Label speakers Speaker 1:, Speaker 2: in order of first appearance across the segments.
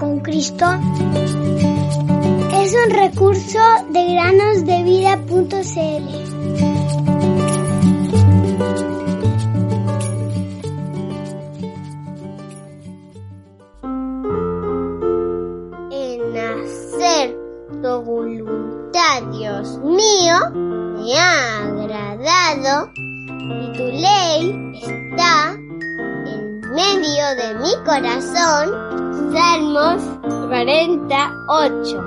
Speaker 1: con Cristo es un recurso de granosdevida.cl.
Speaker 2: En hacer tu voluntad, Dios mío, me ha agradado y tu ley está medio de mi corazón. Salmos 48.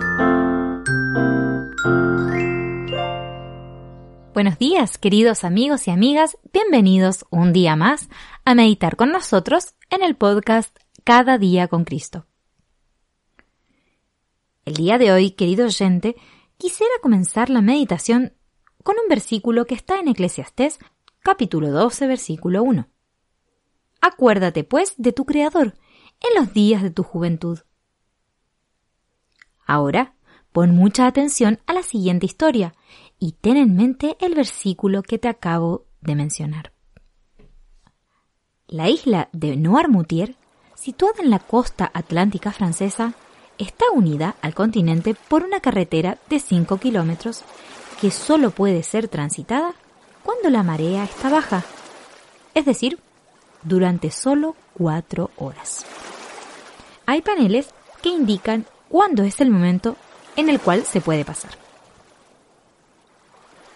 Speaker 3: Buenos días, queridos amigos y amigas, bienvenidos un día más a meditar con nosotros en el podcast Cada día con Cristo. El día de hoy, querido oyente, quisiera comenzar la meditación con un versículo que está en Eclesiastés capítulo 12, versículo 1. Acuérdate, pues, de tu Creador en los días de tu juventud. Ahora, pon mucha atención a la siguiente historia y ten en mente el versículo que te acabo de mencionar. La isla de Noirmoutier, situada en la costa atlántica francesa, está unida al continente por una carretera de 5 kilómetros que solo puede ser transitada cuando la marea está baja, es decir, durante solo 4 horas. Hay paneles que indican cuándo es el momento en el cual se puede pasar.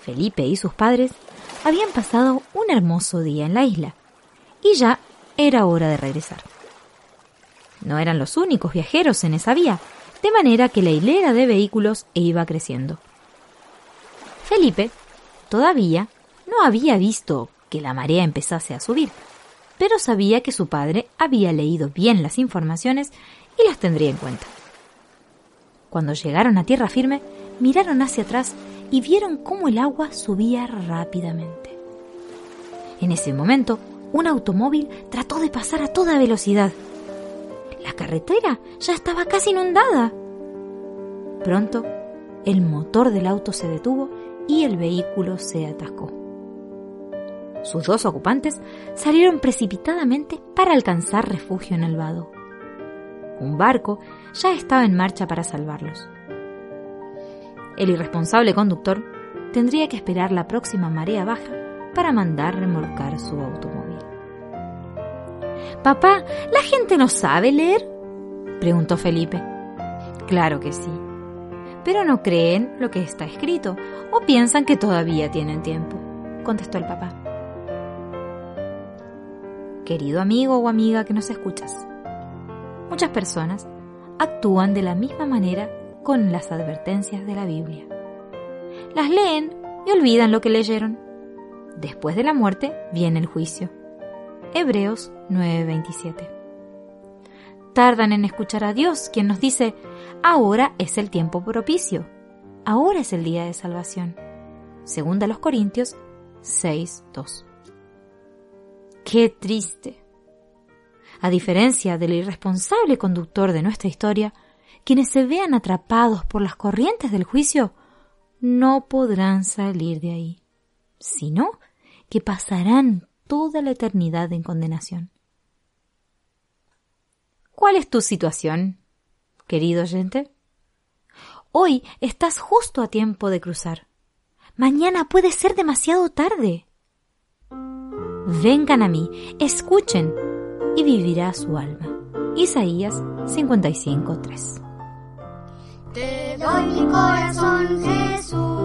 Speaker 3: Felipe y sus padres habían pasado un hermoso día en la isla y ya era hora de regresar. No eran los únicos viajeros en esa vía, de manera que la hilera de vehículos iba creciendo. Felipe todavía no había visto que la marea empezase a subir, pero sabía que su padre había leído bien las informaciones y las tendría en cuenta. Cuando llegaron a tierra firme, miraron hacia atrás y vieron cómo el agua subía rápidamente. En ese momento, un automóvil trató de pasar a toda velocidad. La carretera ya estaba casi inundada. Pronto, el motor del auto se detuvo y el vehículo se atascó. Sus dos ocupantes salieron precipitadamente para alcanzar refugio en el vado. Un barco ya estaba en marcha para salvarlos. El irresponsable conductor tendría que esperar la próxima marea baja para mandar remolcar su automóvil. Papá, ¿la gente no sabe leer? preguntó Felipe. Claro que sí, pero no creen lo que está escrito o piensan que todavía tienen tiempo, contestó el papá. Querido amigo o amiga que nos escuchas, muchas personas actúan de la misma manera con las advertencias de la Biblia. Las leen y olvidan lo que leyeron. Después de la muerte viene el juicio. Hebreos 9:27. Tardan en escuchar a Dios, quien nos dice, ahora es el tiempo propicio, ahora es el día de salvación. Segunda los Corintios 6:2. Qué triste. A diferencia del irresponsable conductor de nuestra historia, quienes se vean atrapados por las corrientes del juicio no podrán salir de ahí, sino que pasarán toda la eternidad en condenación. ¿Cuál es tu situación, querido oyente? Hoy estás justo a tiempo de cruzar. Mañana puede ser demasiado tarde. Vengan a mí, escuchen, y vivirá su alma. Isaías 55:3
Speaker 4: Te doy mi corazón, Jesús.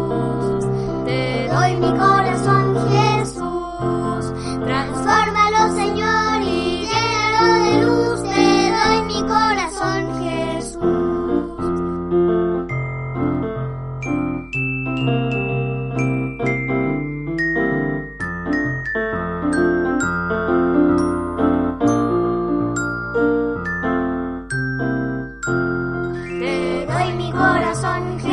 Speaker 4: on